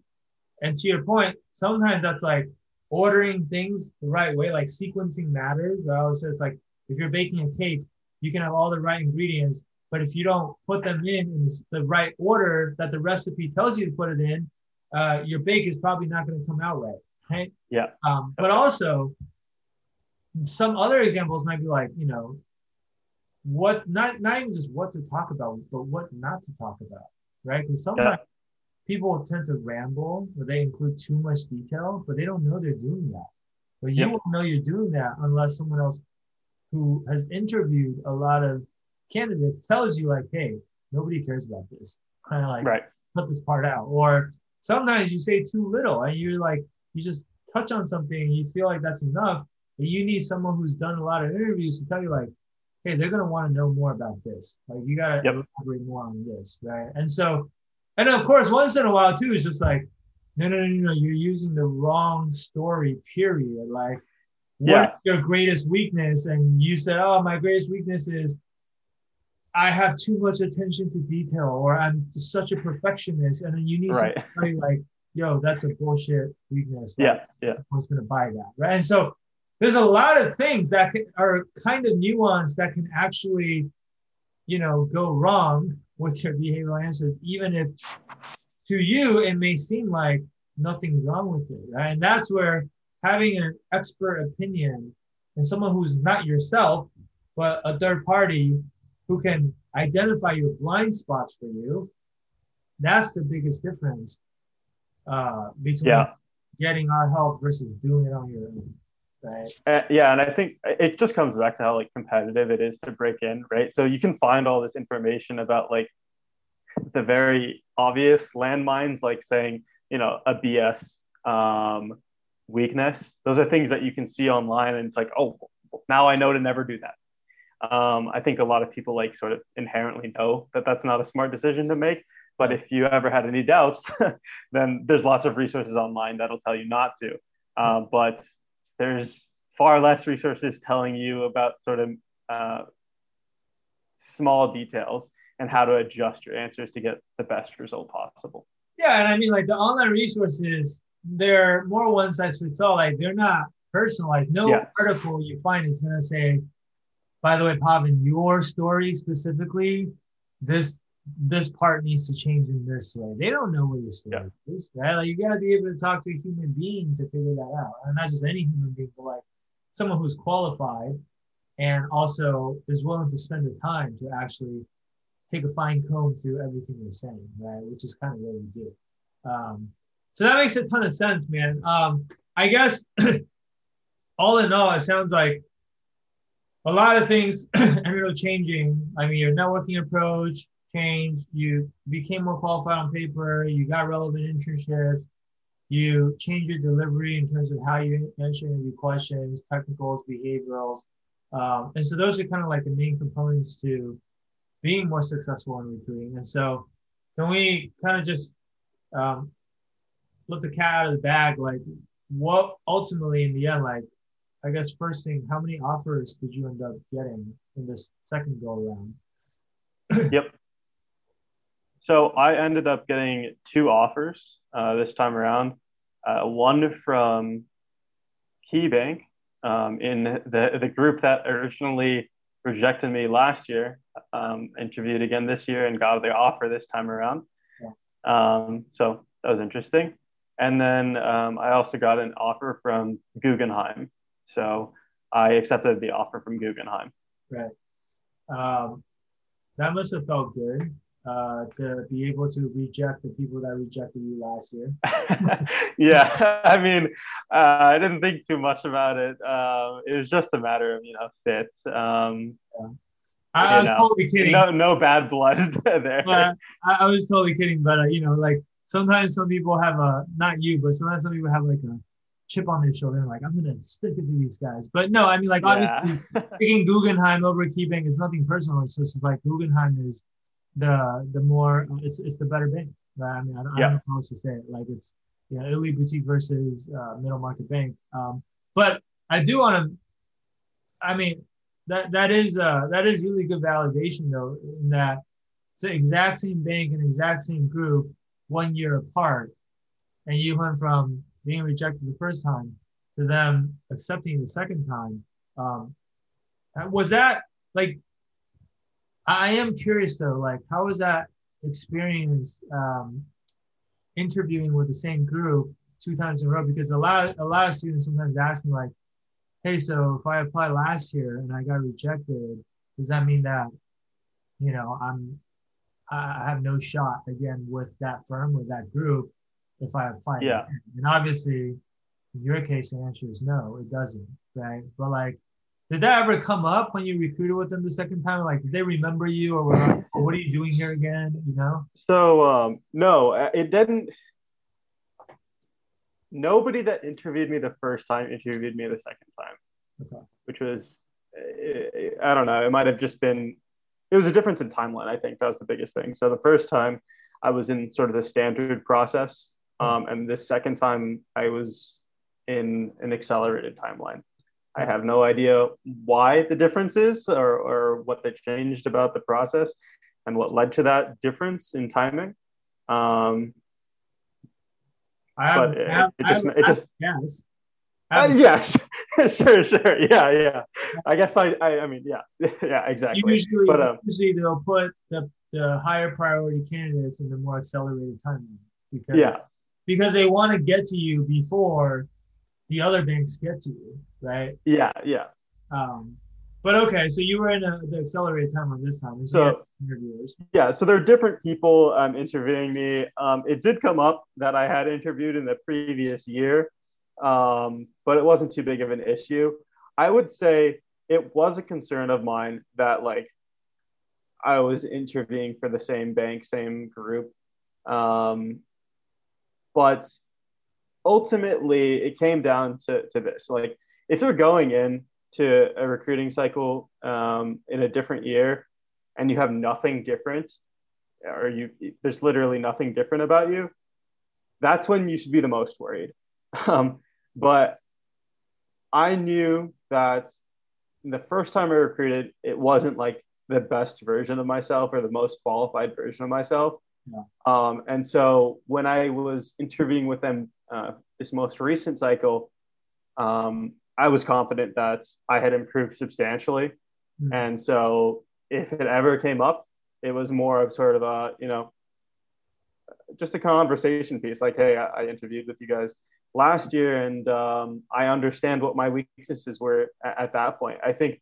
And to your point, sometimes that's like ordering things the right way, like sequencing matters. I always say it's like if you're baking a cake, you can have all the right ingredients, but if you don't put them in in the right order that the recipe tells you to put it in, uh, your bake is probably not going to come out right right? Yeah. Um, but also, some other examples might be like, you know, what not not even just what to talk about, but what not to talk about, right? Because sometimes yeah. people tend to ramble or they include too much detail, but they don't know they're doing that. But you yep. won't know you're doing that unless someone else who has interviewed a lot of candidates tells you like, hey, nobody cares about this. Kind of like right. cut this part out. Or sometimes you say too little and you're like, you just touch on something, you feel like that's enough, but you need someone who's done a lot of interviews to tell you like, hey, they're gonna want to know more about this. Like you gotta yep. elaborate more on this, right? And so, and of course, once in a while too, it's just like, no, no, no, no, you're using the wrong story. Period. Like, yeah. your greatest weakness? And you said, oh, my greatest weakness is I have too much attention to detail, or I'm such a perfectionist. And then you need right. somebody like, yo, that's a bullshit weakness. Like, yeah, yeah. Who's going to buy that, right? And so there's a lot of things that can, are kind of nuanced that can actually, you know, go wrong with your behavioral answers, even if to you it may seem like nothing's wrong with it, right? And that's where having an expert opinion and someone who's not yourself, but a third party who can identify your blind spots for you, that's the biggest difference uh, between yeah. getting our help versus doing it on your own. right? Uh, yeah, and I think it just comes back to how like competitive it is to break in, right? So you can find all this information about like the very obvious landmines, like saying, you know, a BS um, weakness. Those are things that you can see online, and it's like, oh, now I know to never do that. Um, I think a lot of people like sort of inherently know that that's not a smart decision to make. But if you ever had any doubts, <laughs> then there's lots of resources online that'll tell you not to. Uh, but there's far less resources telling you about sort of uh, small details and how to adjust your answers to get the best result possible. Yeah, and I mean, like the online resources, they're more one size fits all. Like they're not personalized. No yeah. article you find is going to say, by the way, Pavan, your story specifically, this this part needs to change in this way. They don't know what your story yeah. is, right? Like you got to be able to talk to a human being to figure that out, and not just any human being, but like someone who's qualified and also is willing to spend the time to actually take a fine comb through everything you're saying, right? Which is kind of what we do. Um, so that makes a ton of sense, man. Um, I guess <clears throat> all in all, it sounds like a lot of things <clears throat> up changing. I mean, your networking approach changed. You became more qualified on paper. You got relevant internships. You changed your delivery in terms of how you answer interview questions, technicals, behaviorals. Um, and so those are kind of like the main components to being more successful in recruiting. And so can we kind of just um, let the cat out of the bag? Like what ultimately in the end, like I guess first thing, how many offers did you end up getting in this second go around? yep. So I ended up getting two offers uh, this time around. Uh, one from KeyBank um, in the, the group that originally rejected me last year, um, interviewed again this year and got the offer this time around. Yeah. Um, so that was interesting. And then um, I also got an offer from Guggenheim. So I accepted the offer from Guggenheim. Right. Um, that must have felt good uh, to be able to reject the people that rejected you last year. <laughs> yeah, <laughs> I mean, uh, I didn't think too much about it. Uh, it was just a matter of you know fits. Um, yeah. I, was know, totally kidding. No, no bad blood <laughs> there. I, I, was totally kidding, but uh, you know, like sometimes some people have a not you, but sometimes some people have like a chip on their shoulder, like I'm gonna stick it to these guys. But no, I mean, like yeah. obviously, picking Guggenheim over KeyBank is nothing personal. It's just like Guggenheim is the the more it's it's the better bank. Right? I mean, I don't, yeah. I don't know how else to say it. Like it's you know, elite boutique versus uh, middle market bank. Um, but I do want to. I mean, that that is uh, that is really good validation though, in that it's the exact same bank and exact same group, one year apart, and you went from being rejected the first time to them accepting the second time. Um, was that like I am curious though, like how was that experience um, interviewing with the same group two times in a row? Because a lot, a lot of students sometimes ask me like, "Hey, so if I applied last year and I got rejected, does that mean that, you know, I'm, I have no shot again with that firm or that group if I apply?" Yeah. Again? And obviously, in your case, the answer is no, it doesn't, right? But like did that ever come up when you recruited with them the second time? Like, did they remember you, or were like, oh, "What are you doing here again?" You know. So um, no, uh, it didn't. Nobody that interviewed me the first time interviewed me the second time, okay. which was, uh, I don't know. It might have just been. It was a difference in timeline. I think that was the biggest thing. So the first time, I was in sort of the standard process, um, and this second time, I was in an accelerated timeline. I have no idea why the difference is or, or what they changed about the process and what led to that difference in timing. Um, I but it, have, it just, it just, yes. Uh, yes, <laughs> sure, sure, yeah, yeah. I guess I, I, I mean, yeah, <laughs> yeah, exactly. Usually, but, um, usually they'll put the, the higher priority candidates in the more accelerated timeline because yeah, because they want to get to you before the other banks get to you, right? Yeah, yeah. Um, but okay, so you were in a, the accelerated timeline this time. So interviewers. Yeah, so there are different people um, interviewing me. Um, it did come up that I had interviewed in the previous year, um, but it wasn't too big of an issue. I would say it was a concern of mine that like I was interviewing for the same bank, same group. Um, but ultimately, it came down to, to this like, if you're going in to a recruiting cycle um, in a different year and you have nothing different, or you there's literally nothing different about you, that's when you should be the most worried. <laughs> Um, but I knew that the first time I recruited, it wasn't like the best version of myself or the most qualified version of myself. Yeah. Um, and so when I was interviewing with them uh, this most recent cycle, um, I was confident that I had improved substantially. Mm-hmm. And so if it ever came up, it was more of sort of a, you know, just a conversation piece like, hey, I, I interviewed with you guys last year and um, I understand what my weaknesses were at, at, that point. I think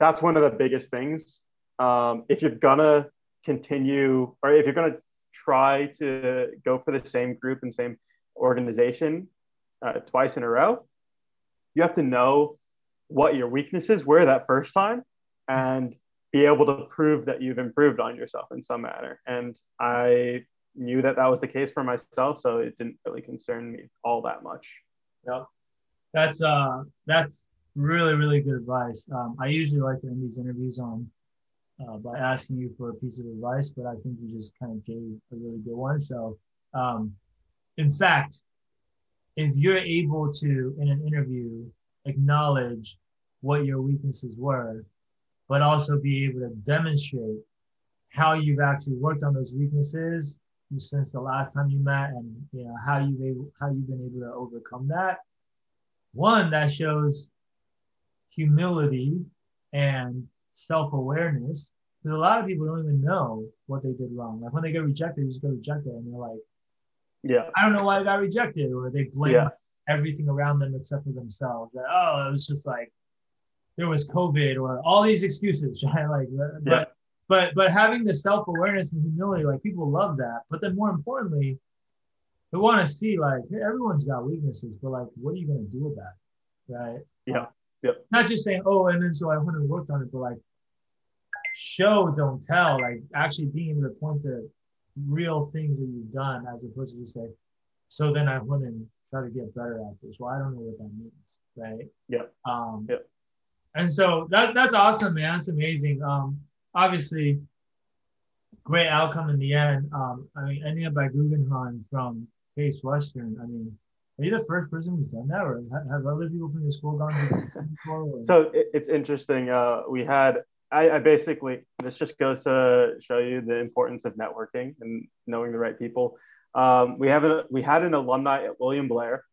that's one of the biggest things. Um, if you're gonna continue or if you're gonna try to go for the same group and same organization uh, twice in a row, you have to know what your weaknesses were that first time and be able to prove that you've improved on yourself in some manner. And I knew that that was the case for myself, so it didn't really concern me all that much. Yeah, that's uh, that's really really good advice. Um, I usually like to end these interviews on uh, by asking you for a piece of advice, but I think you just kind of gave a really good one. So, um, in fact, if you're able to in an interview acknowledge what your weaknesses were, but also be able to demonstrate how you've actually worked on those weaknesses since the last time you met and you know how you able how you've been able to overcome that one that shows humility and self-awareness. Because a lot of people don't even know what they did wrong. Like when they get rejected they just get rejected and they're like yeah. I don't know why i got rejected or they blame yeah. everything around them except for themselves. That, oh it was just like there was covid or all these excuses <laughs> right? Like but yeah. but but having the self-awareness and humility like people love that. But then more importantly they want to see like hey, everyone's got weaknesses but like what are you going to do about it right? Yeah. Um, yeah not just saying oh and then so i went and worked on it but like show don't tell like actually being able to point to real things that you've done as opposed to just say so then i went and try to get better at this well i don't know what that means right yeah um yeah and so that that's awesome man that's amazing um obviously great outcome in the end. Um, I mean, ending up by Guggenheim from Case Western. I mean, are you the first person who's done that, or have other people from your school gone before? <laughs> So it's interesting. Uh, we had I, I, basically this just goes to show you the importance of networking and knowing the right people. Um, we have a, we had an alumni at William Blair,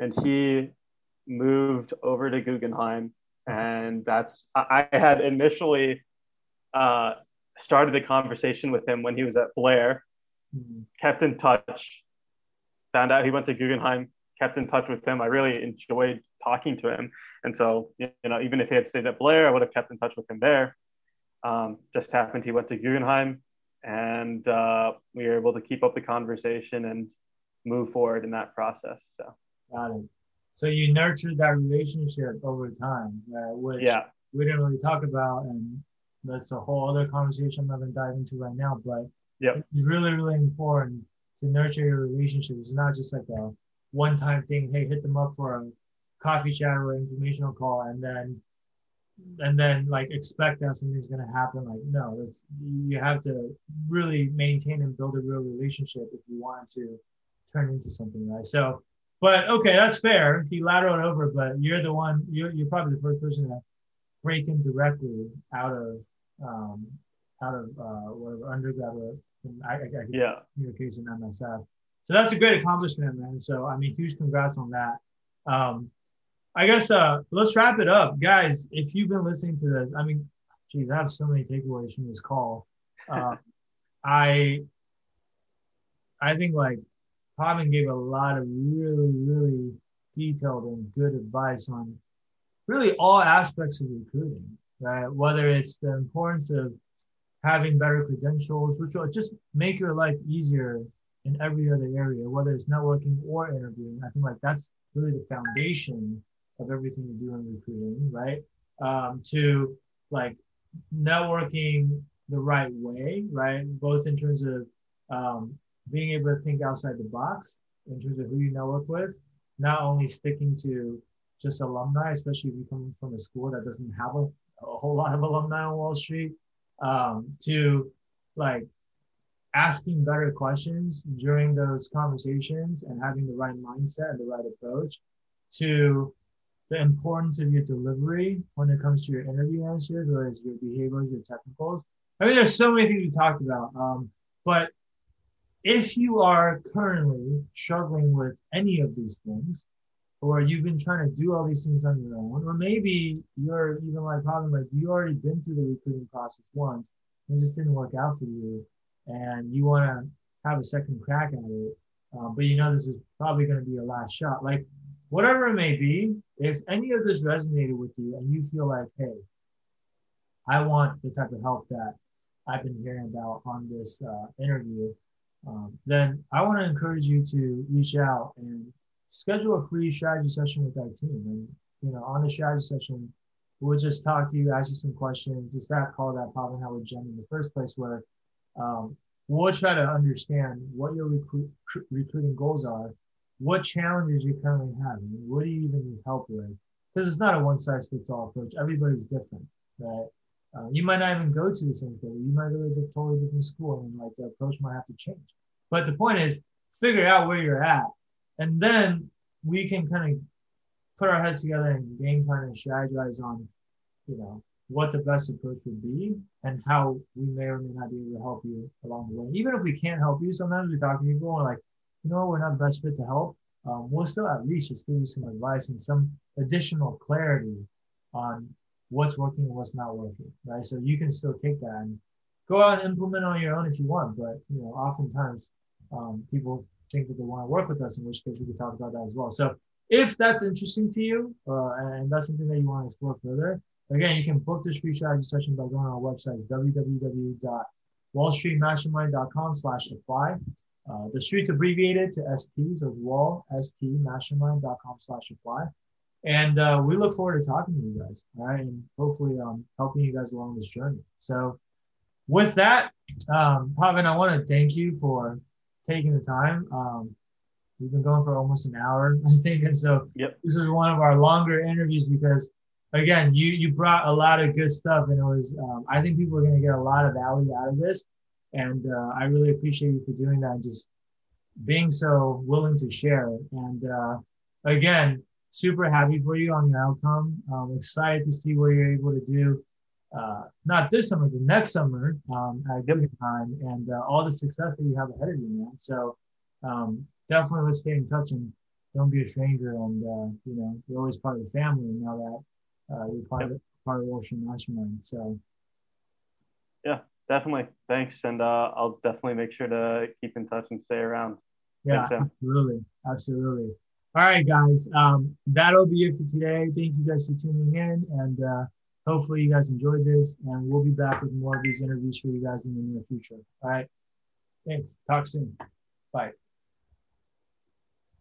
and he moved over to Guggenheim, and that's I, I had initially uh, started the conversation with him when he was at Blair, mm-hmm. kept in touch, found out he went to Guggenheim, kept in touch with him. I really enjoyed talking to him. And so, you know, even if he had stayed at Blair, I would have kept in touch with him there. Um, just happened he went to Guggenheim and uh, we were able to keep up the conversation and move forward in that process. So, got it. So you nurtured that relationship over time, uh, which yeah. we didn't really talk about. And that's a whole other conversation I'm not going to dive into right now. But yeah, it's really, really important to nurture your relationships. It's not just like a one time thing. Hey, hit them up for a coffee chat or informational call, and then and then like expect that something's going to happen. Like no, that's you have to really maintain and build a real relationship if you want to turn into something, right? So. But okay, that's fair. He lateraled over, but you're the one. You're, you're probably the first person to break him directly out of um, out of uh, whatever undergraduate, I, I, I guess yeah. communication MSF. So that's a great accomplishment, man. So I mean, huge congrats on that. Um, I guess uh, let's wrap it up, guys. If you've been listening to this, I mean, geez, I have so many takeaways from this call. Uh, <laughs> I I think like Pavan gave a lot of really, really detailed and good advice on really all aspects of recruiting right? Whether it's the importance of having better credentials, which will just make your life easier in every other area, whether it's networking or interviewing. I think like that's really the foundation of everything you do in recruiting, right? Um, to like networking the right way, right? Both in terms of um, being able to think outside the box in terms of who you network with, not only sticking to just alumni, especially if you come from a school that doesn't have a, a whole lot of alumni on Wall Street, um, to like asking better questions during those conversations and having the right mindset and the right approach to the importance of your delivery when it comes to your interview answers, whether it's your behaviors, your technicals. I mean, there's so many things we talked about. Um, but if you are currently struggling with any of these things, or you've been trying to do all these things on your own, or maybe you're even like probably like you already been through the recruiting process once, and it just didn't work out for you, and you want to have a second crack at it, uh, but you know this is probably going to be your last shot. Like whatever it may be, if any of this resonated with you and you feel like, hey, I want the type of help that I've been hearing about on this uh, interview, um, then I want to encourage you to reach out and schedule a free strategy session with our team. And you know, on the strategy session, we'll just talk to you, ask you some questions. It's that call that Pavan had with Jen in the first place, where um, we'll try to understand what your recruit, recruiting goals are, what challenges you currently have, what do you even need help with. Because it's not a one size fits all approach. Everybody's different, right? Uh, you might not even go to the same school. You might go to a totally different school, and like the approach might have to change. But the point is, figure out where you're at and then we can kind of put our heads together and game plan and strategize on, you know, what the best approach would be and how we may or may not be able to help you along the way. Even if we can't help you, sometimes we talk to people and like, you know, we're not the best fit to help. Um, we'll still at least just give you some advice and some additional clarity on what's working and what's not working, right? So you can still take that and go out and implement on your own if you want. But you know, oftentimes um, people think that they want to work with us, in which case we could talk about that as well. So if that's interesting to you uh, and that's something that you want to explore further, again, you can book this free strategy session by going on our website, www.wallstreetmastermind.com slash apply. Uh, the street's abbreviated to ST, so wall, ST, mastermind.com slash apply. And uh, we look forward to talking to you guys, all right, and hopefully um, helping you guys along this journey. So with that, um, Pavan, I want to thank you for taking the time. Um, we've been going for almost an hour, <laughs> I think, and so yep. this is one of our longer interviews because, again, you you brought a lot of good stuff, and it was um, I think people are going to get a lot of value out of this, and uh, I really appreciate you for doing that and just being so willing to share. And uh, again, super happy for you on your outcome. Um, excited to see what you're able to do uh, not this summer, but next summer um, at given time, and uh, all the success that you have ahead of you, man. So um, definitely let's stay in touch and don't be a stranger. And uh, you know, you're always part of the family now that uh, part of part of Wall Mastermind. So yeah, definitely. Thanks, and uh, I'll definitely make sure to keep in touch and stay around. Yeah, Thanks, absolutely, absolutely. All right, guys. Um, that'll be it for today. Thank you guys for tuning in, and uh, hopefully you guys enjoyed this and we'll be back with more of these interviews for you guys in the near future. All right. Thanks. Talk soon. Bye.